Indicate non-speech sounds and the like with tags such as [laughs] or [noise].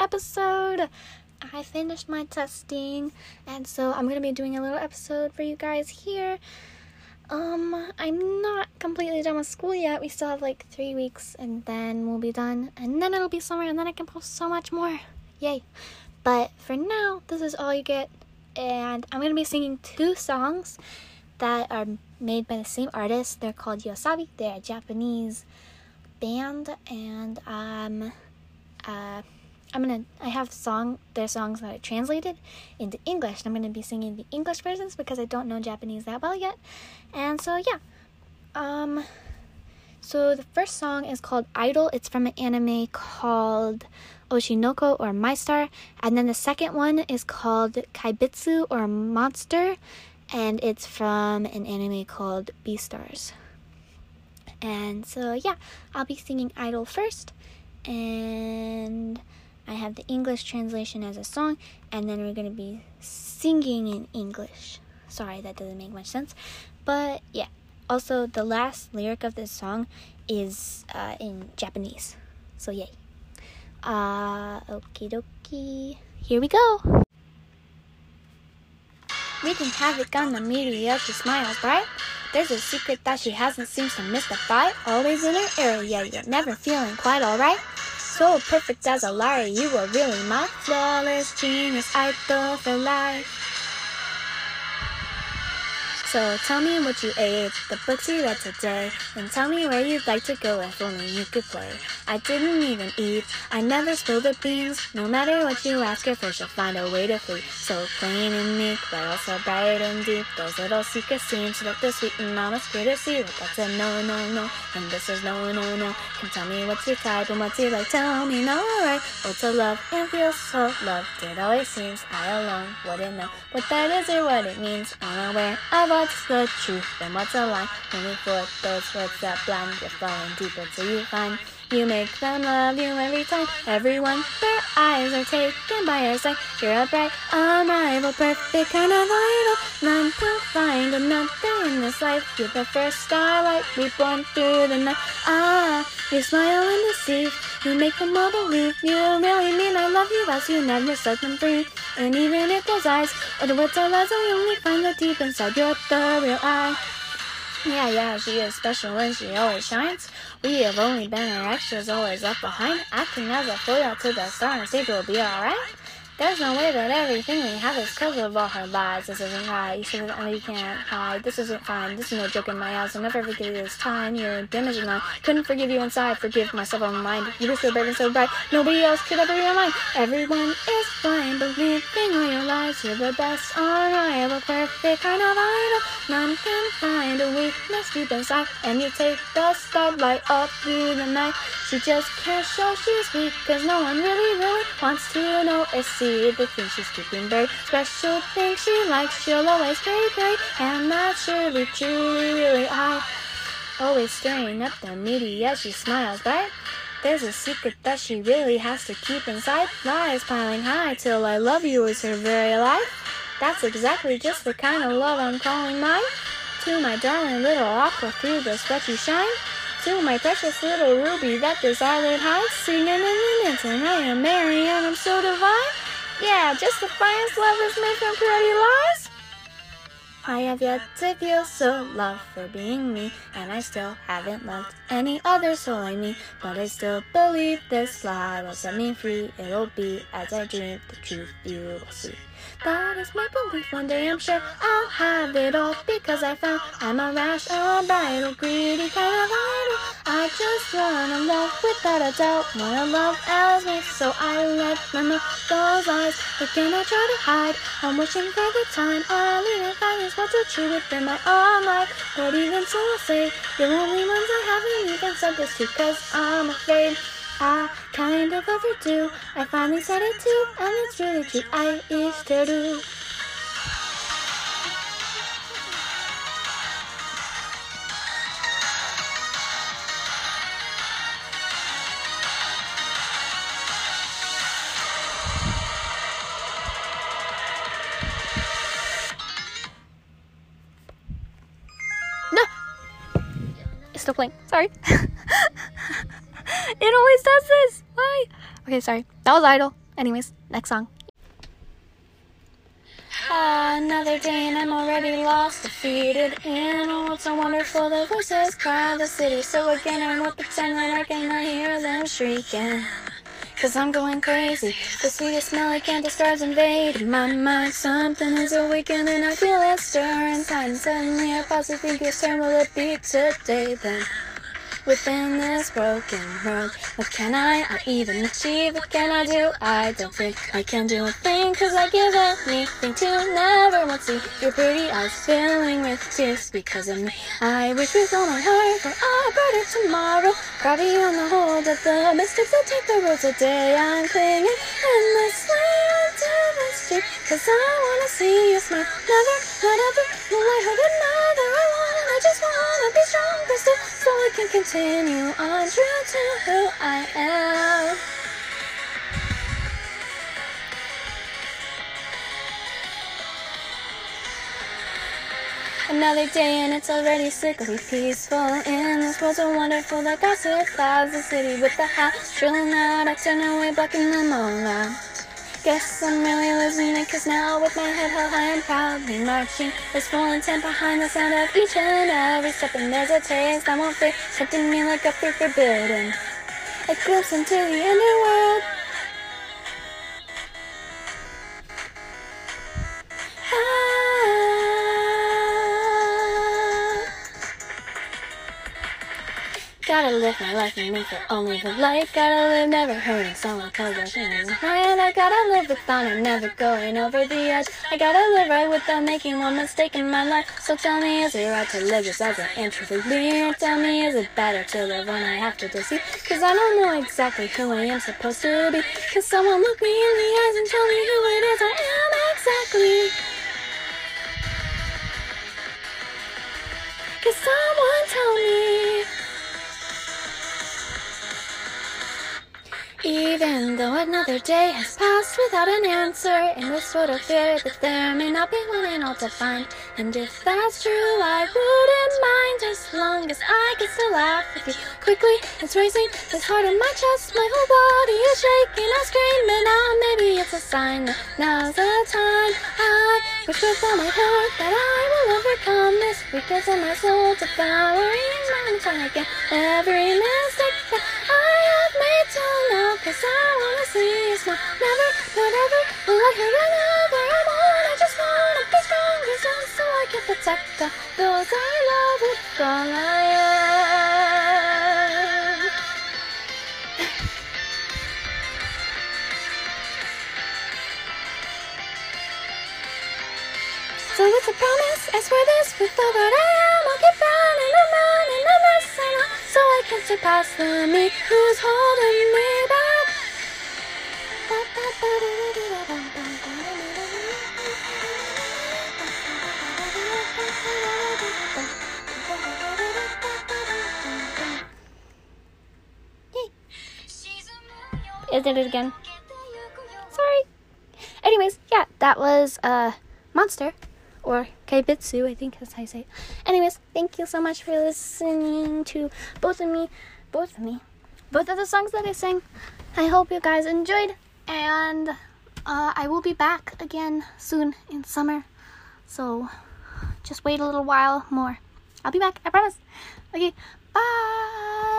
episode. I finished my testing, and so I'm gonna be doing a little episode for you guys here. Um, I'm not completely done with school yet. We still have like three weeks, and then we'll be done, and then it'll be summer, and then I can post so much more. Yay! But for now, this is all you get, and I'm gonna be singing two songs that are made by the same artist. They're called YOASOBI. They're a Japanese band, and um, uh, I'm gonna. I have song their songs that are translated into English, I'm gonna be singing the English versions because I don't know Japanese that well yet. And so yeah, um, so the first song is called Idol. It's from an anime called Oshi no Ko or My Star, and then the second one is called Kaibutsu or Monster and it's from an anime called Beastars. And so, yeah, I'll be singing Idol first, and I have the English translation as a song, and then we're gonna be singing in English. Sorry, that doesn't make much sense, but yeah. Also, the last lyric of this song is uh, in Japanese, so yay. Uh, okie dokie. Here we go. We can have it on the media, she smiles bright. There's a secret that she hasn't seems to mystify. Always in her area, yeah, yet never feeling quite alright. So perfect as a liar, you were really my flawless genius idol for life. So tell me what you ate, the books you read today, and tell me where you'd like to go if only you could play. I didn't even eat, I never spilled the beans. No matter what you ask her for, she'll find a way to flee. So plain and meek, but also bright and deep. Those little secret seems look the sweet and honest clear to see. But that's a no, no, no, and this is no, no, no. Can tell me what's your type and what's your like. Tell me no, right? Oh, to love and feel so loved. It always seems I alone wouldn't know what that is or what it means. Unaware of what's the truth and what's a lie. Only for those words that blind, you're falling deeper till you find. You make them love you every time. Everyone, their eyes are taken by your sight. You're a bright, unrivaled, perfect kind of idol. None to find another in this life. You're the first starlight reborn through the night. Ah, you smile and deceive. You make them all believe you really mean love you as you never set them free. And even if those eyes or the words are lies, I only find the deep inside you're the real I. Yeah, yeah, she is special and she always shines. We have only been her extras, always left behind. Acting as a foil to the star and stage will be alright. There's no way that everything we have is because of all her lies. This isn't right. You should I know you can't hide. This isn't fine. This is no joke in my eyes. I'll never forgive you this time. You're damaged and I couldn't forgive you inside. Forgive myself on my mind. You were so brave and so bright. Nobody else could ever be mine. Everyone is blind, believing all your lies. You're the best, unrivaled, perfect kind of idol. None can find a weakness deep inside. And you take the spotlight up through the night. She just can't show she's weak, cause no one really, really wants to know or see the things she's keeping buried. Special things she likes, she'll always carry, carry. And that's surely, truly, really I. Always stirring up the media, she smiles bright. There's a secret that she really has to keep inside. Lies piling high till I love you is her very life. That's exactly just the kind of love I'm calling mine. To my darling little aqua through the sweat you shine. To my precious little ruby that this island hides. Singing in the dancing, I am Mary and I'm so divine. Yeah, just the finest love is made from pretty lies. I have yet to feel so loved for being me, and I still haven't loved any other soul like me. But I still believe this lie will set me free. It'll be as I dream, the truth you will see. That is my belief. One day I'm sure I'll have it all because I found I'm a rash, unbridled, greedy kind of idol. I just wanna love without a doubt. Wanna love as me, so I let my know those eyes. Can I try to hide? I'm wishing for the time I leave and find words are true within my own life. But even so, I say you're the only ones I haven't even said this to, cause I'm afraid. I kind of overdue. I finally said it too, and it's really true. I used to do. Still playing. Sorry. [laughs] it always does this. Why? Okay, sorry. That was Idol. Anyways, next song. Another day and I'm already lost, defeated in a world so wonderful. The voices cry the city, so again I won't pretend that I cannot hear them shrieking. Cause I'm going crazy. The sweetest smell I can't describe's invading my mind. Something is awakening, I feel it stir inside. And suddenly I pause to think it's time Will it be today then? Within this broken world. What can I, I even achieve? What can I do? I don't think I can do a thing, cause I give anything to never to see your pretty eyes filling with tears because of me. I wish with all my heart for a brighter tomorrow. Gravity on the hold of the mystics that take the road today. I'm clinging endlessly onto the street, cause I wanna see you smile. Never, not ever, will I hurt another. I wanna, I just wanna be stronger still, I can continue on true to who I am. Another day and it's already sickly peaceful In this world so wonderful that gossip clouds the city with the hat Drilling out, I turn away, blocking them all out Guess I'm really losing it cause now with my head held high I'm proudly marching. With full intent behind the sound of each and every step And there's a taste I won't fear, tempting me like a fruit forbidden A glimpse into the underworld I gotta live my life and live for only the light. Gotta live never hurting someone cause I think high. And I gotta live with honor, never going over the edge. I gotta live right without making one mistake in my life. So tell me, is it right to live just as an introvert? Tell me, is it better to live when I have to deceive? Cause I don't know exactly who I am supposed to be. Cause someone look me in the eyes and tell me who it is I am exactly. Cause someone tell me. Even though another day has passed without an answer In this sort of fear that there may not be one and all to find. And if that's true, I wouldn't mind As long as I can still laugh with you. Quickly, it's racing, this heart in my chest My whole body is shaking, I scream And ah, now maybe it's a sign that now's the time. I wish with all my heart that I will overcome This weakness in my soul devouring my time again. Every mistake you smile Never, not ever, I hurt another I'm on, I just wanna be stronger so, so I can protect all those I love with all I am So it's a promise, I swear this with all that I am I'll keep running and running and missing on So I can surpass the me who's holding me Is it again? Sorry. Anyways, yeah, that was uh Monster or Kaibutsu, I think that's how you say it. Anyways, thank you so much for listening to both of me, both of me, both of the songs that I sang. I hope you guys enjoyed, and uh, I will be back again soon in summer. So just wait a little while more. I'll be back, I promise. Okay, bye.